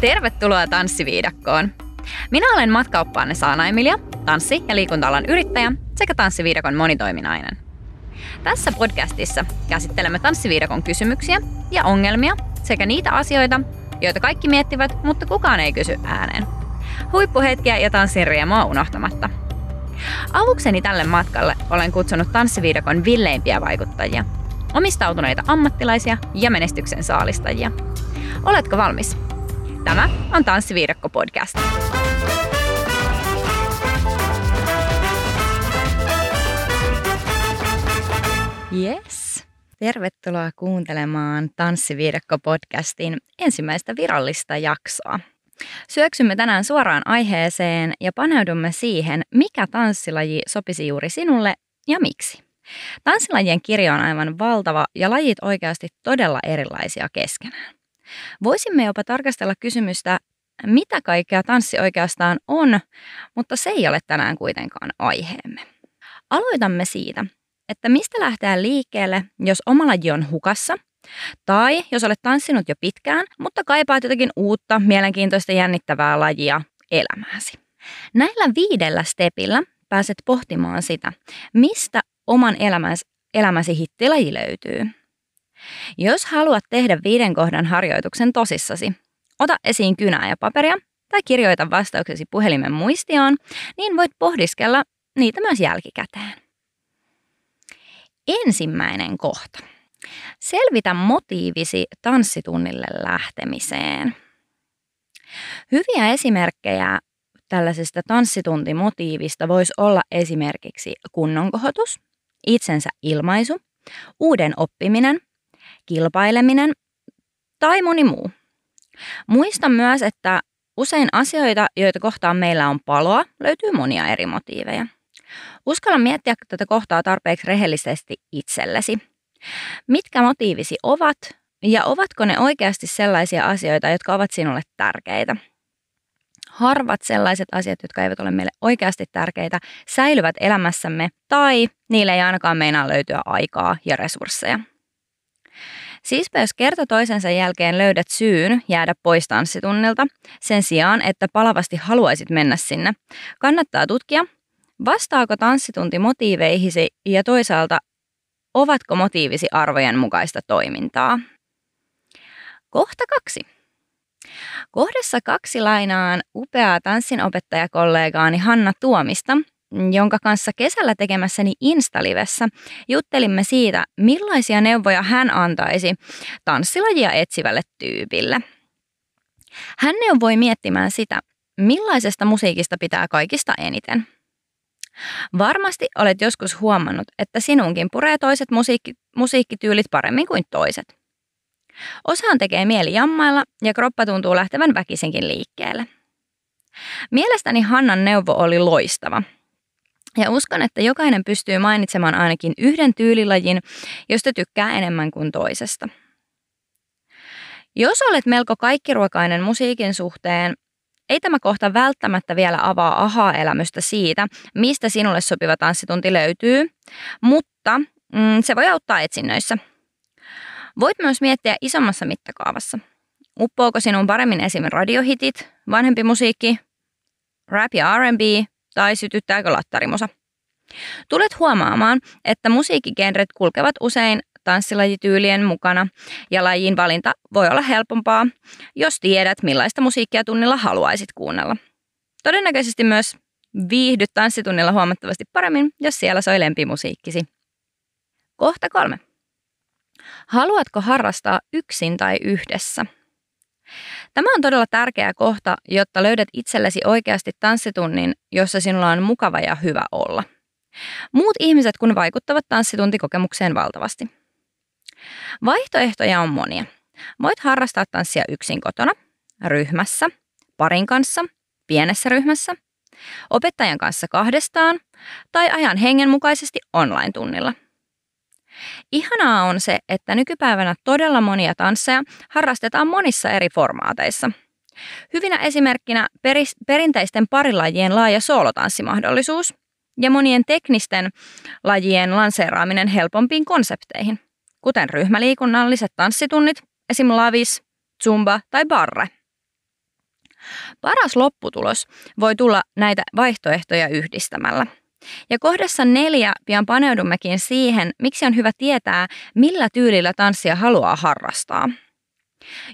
Tervetuloa Tanssiviidakkoon! Minä olen matkaoppaanne Saana Emilia, tanssi- ja liikunta yrittäjä sekä Tanssiviidakon monitoiminainen. Tässä podcastissa käsittelemme Tanssiviidakon kysymyksiä ja ongelmia sekä niitä asioita, joita kaikki miettivät, mutta kukaan ei kysy ääneen. Huippuhetkiä ja tanssin riemua unohtamatta. Avukseni tälle matkalle olen kutsunut Tanssiviidakon villeimpiä vaikuttajia, omistautuneita ammattilaisia ja menestyksen saalistajia. Oletko valmis? Tämä on Tanssiviidakko podcast. Yes. Tervetuloa kuuntelemaan Tanssiviidakko-podcastin ensimmäistä virallista jaksoa. Syöksymme tänään suoraan aiheeseen ja paneudumme siihen, mikä tanssilaji sopisi juuri sinulle ja miksi. Tanssilajien kirjo on aivan valtava ja lajit oikeasti todella erilaisia keskenään. Voisimme jopa tarkastella kysymystä, mitä kaikkea tanssi oikeastaan on, mutta se ei ole tänään kuitenkaan aiheemme. Aloitamme siitä, että mistä lähteä liikkeelle, jos oma laji on hukassa, tai jos olet tanssinut jo pitkään, mutta kaipaat jotakin uutta, mielenkiintoista, jännittävää lajia elämääsi. Näillä viidellä stepillä pääset pohtimaan sitä, mistä oman elämäsi, elämäsi hittilaji löytyy. Jos haluat tehdä viiden kohdan harjoituksen tosissasi, ota esiin kynää ja paperia tai kirjoita vastauksesi puhelimen muistioon, niin voit pohdiskella niitä myös jälkikäteen. Ensimmäinen kohta. Selvitä motiivisi tanssitunnille lähtemiseen. Hyviä esimerkkejä tällaisesta tanssituntimotiivista voisi olla esimerkiksi kunnonkohotus, itsensä ilmaisu, uuden oppiminen, kilpaileminen tai moni muu. Muista myös, että usein asioita, joita kohtaan meillä on paloa, löytyy monia eri motiiveja. Uskalla miettiä tätä kohtaa tarpeeksi rehellisesti itsellesi. Mitkä motiivisi ovat ja ovatko ne oikeasti sellaisia asioita, jotka ovat sinulle tärkeitä? Harvat sellaiset asiat, jotka eivät ole meille oikeasti tärkeitä, säilyvät elämässämme tai niille ei ainakaan meinaa löytyä aikaa ja resursseja. Siispä jos kerta toisensa jälkeen löydät syyn jäädä pois tanssitunnilta, sen sijaan, että palavasti haluaisit mennä sinne, kannattaa tutkia, vastaako tanssitunti motiiveihisi ja toisaalta ovatko motiivisi arvojen mukaista toimintaa. Kohta kaksi. Kohdassa kaksi lainaan upeaa tanssinopettajakollegaani Hanna Tuomista, jonka kanssa kesällä tekemässäni Instalivessä juttelimme siitä, millaisia neuvoja hän antaisi tanssilajia etsivälle tyypille. Hän neuvoi miettimään sitä, millaisesta musiikista pitää kaikista eniten. Varmasti olet joskus huomannut, että sinunkin puree toiset musiikki, musiikkityylit paremmin kuin toiset. Osaan tekee mieli jammailla ja kroppa tuntuu lähtevän väkisinkin liikkeelle. Mielestäni Hannan neuvo oli loistava – ja uskon, että jokainen pystyy mainitsemaan ainakin yhden tyylilajin, josta tykkää enemmän kuin toisesta. Jos olet melko kaikkiruokainen musiikin suhteen, ei tämä kohta välttämättä vielä avaa ahaa-elämystä siitä, mistä sinulle sopiva tanssitunti löytyy, mutta mm, se voi auttaa etsinnöissä. Voit myös miettiä isommassa mittakaavassa. Uppoako sinun paremmin esim. radiohitit, vanhempi musiikki, rap ja R&B tai sytyttääkö lattarimosa. Tulet huomaamaan, että musiikkigenret kulkevat usein tanssilajityylien mukana ja lajin valinta voi olla helpompaa, jos tiedät millaista musiikkia tunnilla haluaisit kuunnella. Todennäköisesti myös viihdyt tanssitunnilla huomattavasti paremmin, jos siellä soi lempimusiikkisi. Kohta kolme. Haluatko harrastaa yksin tai yhdessä? Tämä on todella tärkeä kohta, jotta löydät itsellesi oikeasti tanssitunnin, jossa sinulla on mukava ja hyvä olla. Muut ihmiset kun vaikuttavat tanssituntikokemukseen valtavasti. Vaihtoehtoja on monia. Voit harrastaa tanssia yksin kotona, ryhmässä, parin kanssa, pienessä ryhmässä, opettajan kanssa kahdestaan tai ajan hengenmukaisesti online-tunnilla – Ihanaa on se, että nykypäivänä todella monia tansseja harrastetaan monissa eri formaateissa. Hyvinä esimerkkinä peris, perinteisten parilajien laaja soolotanssimahdollisuus ja monien teknisten lajien lanseeraaminen helpompiin konsepteihin, kuten ryhmäliikunnalliset tanssitunnit, esim. lavis, zumba tai barre. Paras lopputulos voi tulla näitä vaihtoehtoja yhdistämällä. Ja kohdassa neljä pian paneudummekin siihen, miksi on hyvä tietää, millä tyylillä tanssia haluaa harrastaa.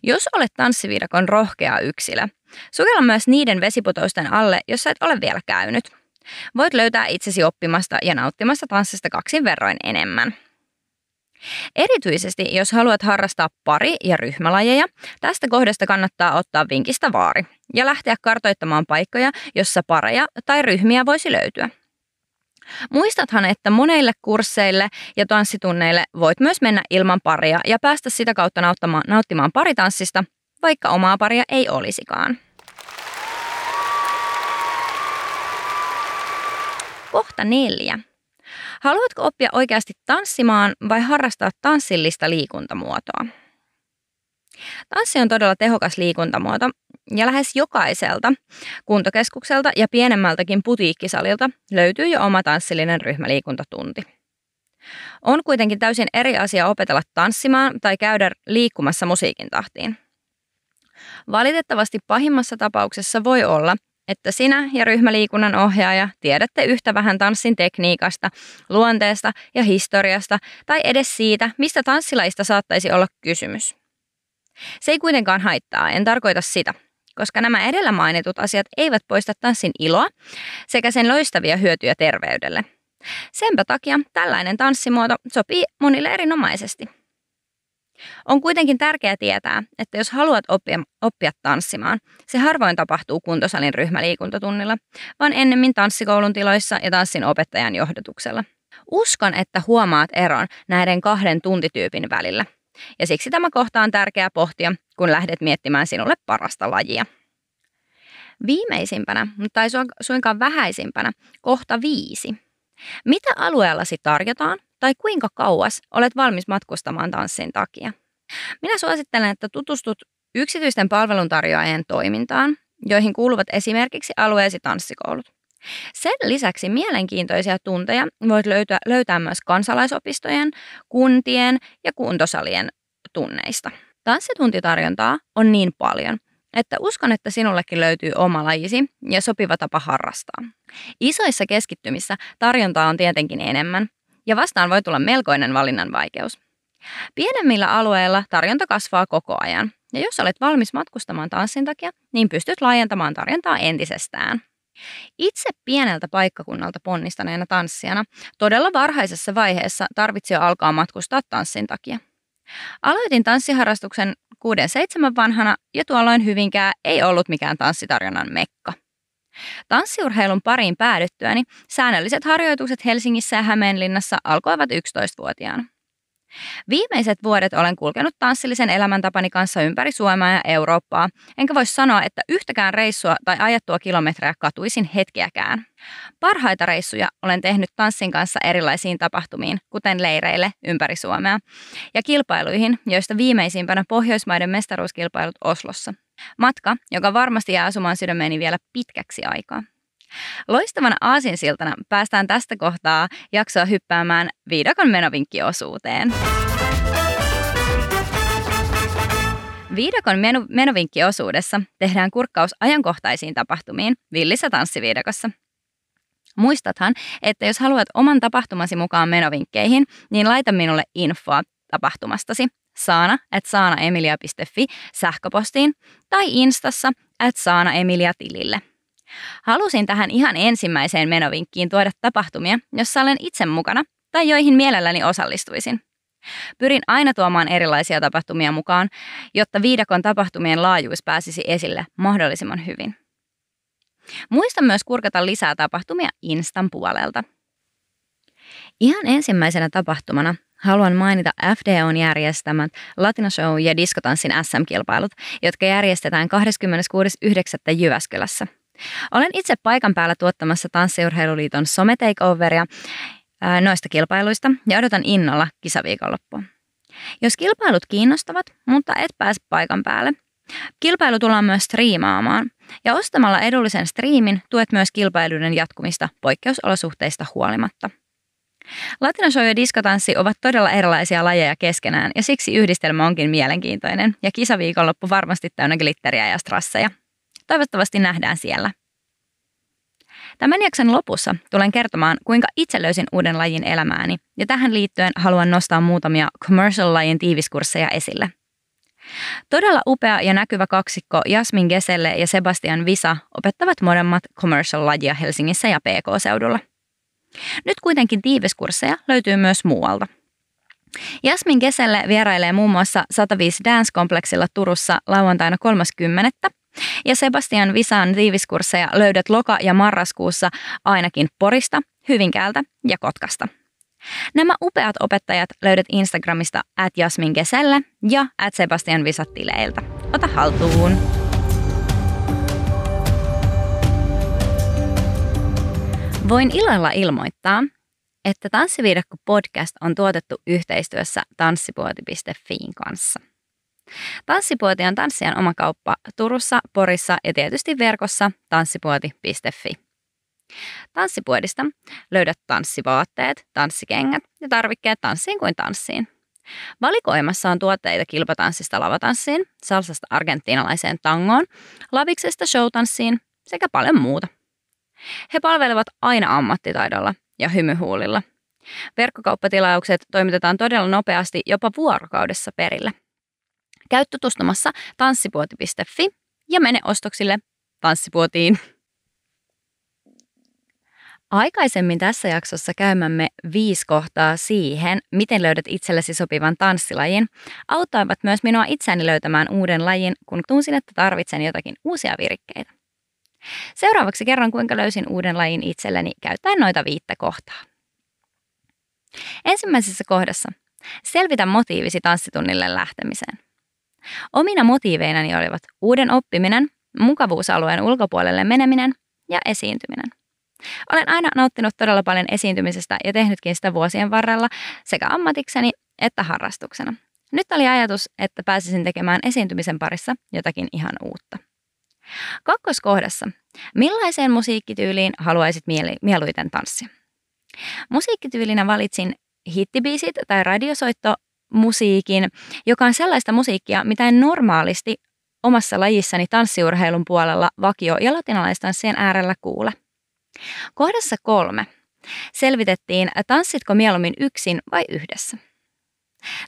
Jos olet tanssiviidakon rohkea yksilö, sukella myös niiden vesiputousten alle, jos et ole vielä käynyt. Voit löytää itsesi oppimasta ja nauttimasta tanssista kaksin verroin enemmän. Erityisesti jos haluat harrastaa pari- ja ryhmälajeja, tästä kohdasta kannattaa ottaa vinkistä vaari ja lähteä kartoittamaan paikkoja, jossa pareja tai ryhmiä voisi löytyä. Muistathan, että monille kursseille ja tanssitunneille voit myös mennä ilman paria ja päästä sitä kautta nauttimaan, nauttimaan paritanssista, vaikka omaa paria ei olisikaan. Kohta neljä. Haluatko oppia oikeasti tanssimaan vai harrastaa tanssillista liikuntamuotoa? Tanssi on todella tehokas liikuntamuoto ja lähes jokaiselta kuntokeskukselta ja pienemmältäkin putiikkisalilta löytyy jo oma tanssillinen ryhmäliikuntatunti. On kuitenkin täysin eri asia opetella tanssimaan tai käydä liikkumassa musiikin tahtiin. Valitettavasti pahimmassa tapauksessa voi olla, että sinä ja ryhmäliikunnan ohjaaja tiedätte yhtä vähän tanssin tekniikasta, luonteesta ja historiasta tai edes siitä, mistä tanssilaista saattaisi olla kysymys. Se ei kuitenkaan haittaa, en tarkoita sitä, koska nämä edellä mainitut asiat eivät poista tanssin iloa sekä sen loistavia hyötyjä terveydelle. Senpä takia tällainen tanssimuoto sopii monille erinomaisesti. On kuitenkin tärkeää tietää, että jos haluat oppia, oppia tanssimaan, se harvoin tapahtuu kuntosalin ryhmäliikuntatunnilla, vaan ennemmin tanssikoulun tiloissa ja tanssin opettajan johdotuksella. Uskon, että huomaat eron näiden kahden tuntityypin välillä. Ja siksi tämä kohta on tärkeää pohtia, kun lähdet miettimään sinulle parasta lajia. Viimeisimpänä, mutta ei suinkaan vähäisimpänä, kohta viisi. Mitä alueellasi tarjotaan tai kuinka kauas olet valmis matkustamaan tanssin takia? Minä suosittelen, että tutustut yksityisten palveluntarjoajien toimintaan, joihin kuuluvat esimerkiksi alueesi tanssikoulut. Sen lisäksi mielenkiintoisia tunteja voit löytää, löytää myös kansalaisopistojen, kuntien ja kuntosalien tunneista. Tanssituntitarjontaa on niin paljon, että uskon, että sinullekin löytyy oma lajisi ja sopiva tapa harrastaa. Isoissa keskittymissä tarjontaa on tietenkin enemmän, ja vastaan voi tulla melkoinen valinnan vaikeus. Pienemmillä alueilla tarjonta kasvaa koko ajan, ja jos olet valmis matkustamaan tanssin takia, niin pystyt laajentamaan tarjontaa entisestään. Itse pieneltä paikkakunnalta ponnistaneena tanssijana todella varhaisessa vaiheessa tarvitsi jo alkaa matkustaa tanssin takia. Aloitin tanssiharrastuksen 6-7 vanhana ja tuolloin Hyvinkää ei ollut mikään tanssitarjonnan mekka. Tanssiurheilun pariin päädyttyäni säännölliset harjoitukset Helsingissä ja Hämeenlinnassa alkoivat 11-vuotiaana. Viimeiset vuodet olen kulkenut tanssillisen elämäntapani kanssa ympäri Suomea ja Eurooppaa, enkä voi sanoa, että yhtäkään reissua tai ajattua kilometrejä katuisin hetkeäkään. Parhaita reissuja olen tehnyt tanssin kanssa erilaisiin tapahtumiin, kuten leireille ympäri Suomea, ja kilpailuihin, joista viimeisimpänä Pohjoismaiden mestaruuskilpailut Oslossa. Matka, joka varmasti jää asumaan sydämeeni vielä pitkäksi aikaa. Loistavana aasinsiltana päästään tästä kohtaa jaksoa hyppäämään viidakon menovinkkiosuuteen. Viidakon menu- menovinkkiosuudessa tehdään kurkkaus ajankohtaisiin tapahtumiin villissä tanssiviidakossa. Muistathan, että jos haluat oman tapahtumasi mukaan menovinkkeihin, niin laita minulle infoa tapahtumastasi saana at saanaemilia.fi sähköpostiin tai instassa at saanaemilia tilille. Halusin tähän ihan ensimmäiseen menovinkkiin tuoda tapahtumia, jossa olen itse mukana tai joihin mielelläni osallistuisin. Pyrin aina tuomaan erilaisia tapahtumia mukaan, jotta viidakon tapahtumien laajuus pääsisi esille mahdollisimman hyvin. Muista myös kurkata lisää tapahtumia Instan puolelta. Ihan ensimmäisenä tapahtumana haluan mainita FDOn järjestämät Latino Show ja diskotanssin SM-kilpailut, jotka järjestetään 26.9. Jyväskylässä. Olen itse paikan päällä tuottamassa Tanssiurheiluliiton Some Takeoveria noista kilpailuista ja odotan innolla kisaviikonloppua. Jos kilpailut kiinnostavat, mutta et pääse paikan päälle, kilpailu tullaan myös striimaamaan ja ostamalla edullisen striimin tuet myös kilpailuiden jatkumista poikkeusolosuhteista huolimatta. Latino ja diskotanssi ovat todella erilaisia lajeja keskenään ja siksi yhdistelmä onkin mielenkiintoinen ja kisaviikonloppu varmasti täynnä glitteriä ja strasseja. Toivottavasti nähdään siellä. Tämän jakson lopussa tulen kertomaan, kuinka itse löysin uuden lajin elämääni, ja tähän liittyen haluan nostaa muutamia commercial-lajin tiiviskursseja esille. Todella upea ja näkyvä kaksikko Jasmin Geselle ja Sebastian Visa opettavat molemmat commercial-lajia Helsingissä ja PK-seudulla. Nyt kuitenkin tiiviskursseja löytyy myös muualta. Jasmin Keselle vierailee muun muassa 105 Dance-kompleksilla Turussa lauantaina 30. Ja Sebastian Visan tiiviskursseja löydät loka- ja marraskuussa ainakin Porista, Hyvinkäältä ja Kotkasta. Nämä upeat opettajat löydät Instagramista at Jasmin Keselle ja at Sebastian Visat tileiltä. Ota haltuun! Voin ilolla ilmoittaa, että Tanssiviidakko podcast on tuotettu yhteistyössä tanssipuoti.fiin kanssa. Tanssipuoti on tanssijan oma kauppa Turussa, Porissa ja tietysti verkossa tanssipuoti.fi. Tanssipuodista löydät tanssivaatteet, tanssikengät ja tarvikkeet tanssiin kuin tanssiin. Valikoimassa on tuotteita kilpatanssista lavatanssiin, salsasta argentiinalaiseen tangoon, laviksesta showtanssiin sekä paljon muuta. He palvelevat aina ammattitaidolla ja hymyhuulilla. Verkkokauppatilaukset toimitetaan todella nopeasti jopa vuorokaudessa perille. Käy tutustumassa tanssipuoti.fi ja mene ostoksille tanssipuotiin. Aikaisemmin tässä jaksossa käymämme viisi kohtaa siihen, miten löydät itsellesi sopivan tanssilajin, auttoivat myös minua itseäni löytämään uuden lajin, kun tunsin, että tarvitsen jotakin uusia virikkeitä. Seuraavaksi kerron, kuinka löysin uuden lajin itselleni käyttäen noita viittä kohtaa. Ensimmäisessä kohdassa selvitä motiivisi tanssitunnille lähtemiseen. Omina motiiveinani olivat uuden oppiminen, mukavuusalueen ulkopuolelle meneminen ja esiintyminen. Olen aina nauttinut todella paljon esiintymisestä ja tehnytkin sitä vuosien varrella sekä ammatikseni että harrastuksena. Nyt oli ajatus, että pääsisin tekemään esiintymisen parissa jotakin ihan uutta. Kakkoskohdassa. Millaiseen musiikkityyliin haluaisit mieluiten tanssia? Musiikkityylinä valitsin hittibiisit tai radiosoitto musiikin, joka on sellaista musiikkia, mitä en normaalisti omassa lajissani tanssiurheilun puolella vakio- ja latinalaistanssien äärellä kuule. Kohdassa kolme selvitettiin, tanssitko mieluummin yksin vai yhdessä.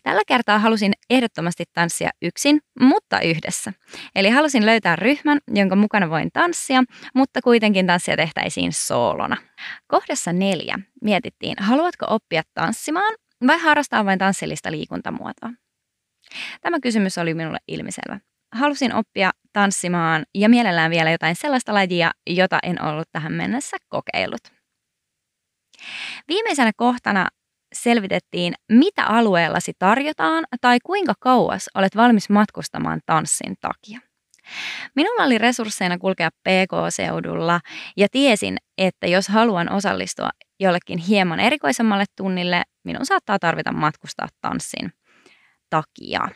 Tällä kertaa halusin ehdottomasti tanssia yksin, mutta yhdessä. Eli halusin löytää ryhmän, jonka mukana voin tanssia, mutta kuitenkin tanssia tehtäisiin soolona. Kohdassa neljä mietittiin, haluatko oppia tanssimaan vai harrastaa vain tanssillista liikuntamuotoa. Tämä kysymys oli minulle ilmiselvä. Halusin oppia tanssimaan ja mielellään vielä jotain sellaista lajia, jota en ollut tähän mennessä kokeillut. Viimeisenä kohtana selvitettiin, mitä alueellasi tarjotaan tai kuinka kauas olet valmis matkustamaan tanssin takia. Minulla oli resursseina kulkea PK-seudulla ja tiesin, että jos haluan osallistua jollekin hieman erikoisemmalle tunnille, minun saattaa tarvita matkustaa tanssin takia.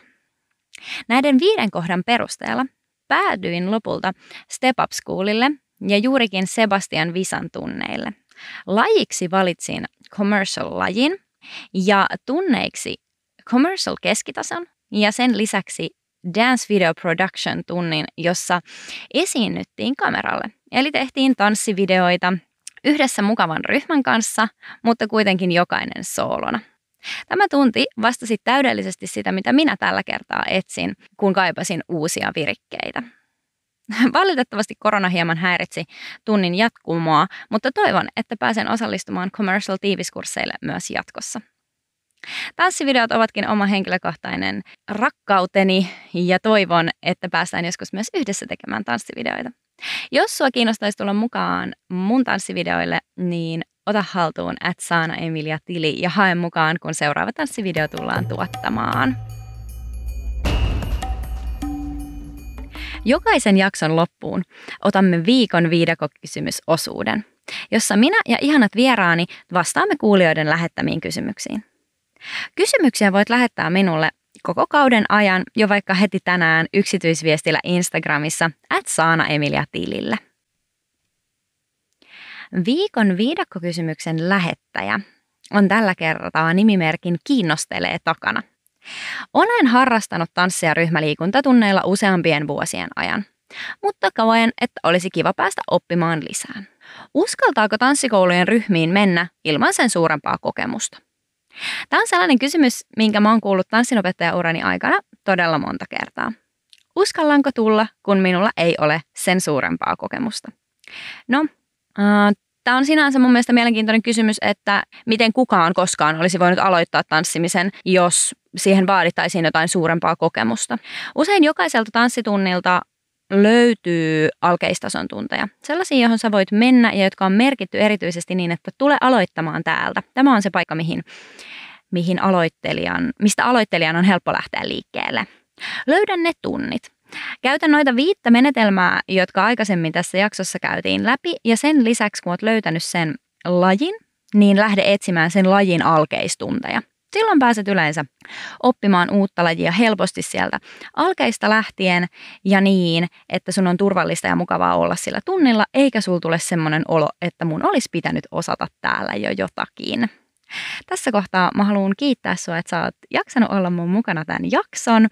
Näiden viiden kohdan perusteella päädyin lopulta Step Up Schoolille ja juurikin Sebastian Visan tunneille. Lajiksi valitsin commercial-lajin ja tunneiksi commercial keskitason ja sen lisäksi Dance Video Production tunnin, jossa esiinnyttiin kameralle. Eli tehtiin tanssivideoita yhdessä mukavan ryhmän kanssa, mutta kuitenkin jokainen soolona. Tämä tunti vastasi täydellisesti sitä, mitä minä tällä kertaa etsin, kun kaipasin uusia virikkeitä. Valitettavasti korona hieman häiritsi tunnin jatkumoa, mutta toivon, että pääsen osallistumaan commercial tiiviskursseille myös jatkossa. Tanssivideot ovatkin oma henkilökohtainen rakkauteni ja toivon, että päästään joskus myös yhdessä tekemään tanssivideoita. Jos sua kiinnostaisi tulla mukaan mun tanssivideoille, niin ota haltuun at Saana Emilia Tili ja hae mukaan, kun seuraava tanssivideo tullaan tuottamaan. Jokaisen jakson loppuun otamme viikon viidakokysymysosuuden, jossa minä ja ihanat vieraani vastaamme kuulijoiden lähettämiin kysymyksiin. Kysymyksiä voit lähettää minulle koko kauden ajan jo vaikka heti tänään yksityisviestillä Instagramissa at Saana Emilia tilille. Viikon viidakkokysymyksen lähettäjä on tällä kertaa nimimerkin Kiinnostelee takana. Olen harrastanut tanssia ryhmäliikuntatunneilla useampien vuosien ajan. mutta koen, että olisi kiva päästä oppimaan lisää. Uskaltaako tanssikoulujen ryhmiin mennä ilman sen suurempaa kokemusta? Tämä on sellainen kysymys, minkä mä oon kuullut tanssinopettajaurani aikana todella monta kertaa. Uskallanko tulla, kun minulla ei ole sen suurempaa kokemusta? No, äh, Tämä on sinänsä mun mielestä mielenkiintoinen kysymys, että miten kukaan koskaan olisi voinut aloittaa tanssimisen, jos siihen vaadittaisiin jotain suurempaa kokemusta. Usein jokaiselta tanssitunnilta löytyy alkeistason tunteja. Sellaisia, johon sä voit mennä ja jotka on merkitty erityisesti niin, että tule aloittamaan täältä. Tämä on se paikka, mihin, mihin aloittelijan, mistä aloittelijan on helppo lähteä liikkeelle. Löydä ne tunnit. Käytä noita viittä menetelmää, jotka aikaisemmin tässä jaksossa käytiin läpi, ja sen lisäksi, kun olet löytänyt sen lajin, niin lähde etsimään sen lajin alkeistunteja. Silloin pääset yleensä oppimaan uutta lajia helposti sieltä alkeista lähtien ja niin, että sun on turvallista ja mukavaa olla sillä tunnilla, eikä sul tule semmoinen olo, että mun olisi pitänyt osata täällä jo jotakin. Tässä kohtaa mä haluan kiittää sua, että sä oot jaksanut olla mun mukana tämän jakson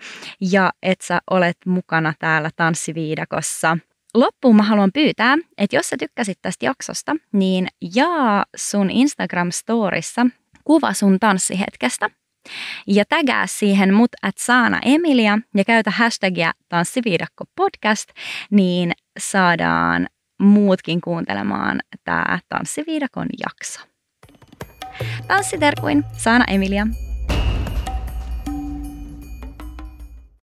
ja että sä olet mukana täällä Tanssiviidakossa. Loppuun mä haluan pyytää, että jos sä tykkäsit tästä jaksosta, niin jaa sun Instagram-storissa kuva sun tanssihetkestä ja tägää siihen mut at Saana Emilia ja käytä hashtagia tanssiviidakko podcast, niin saadaan muutkin kuuntelemaan tämä Tanssiviidakon jakso. Tanssiterkuin Saana Emilia.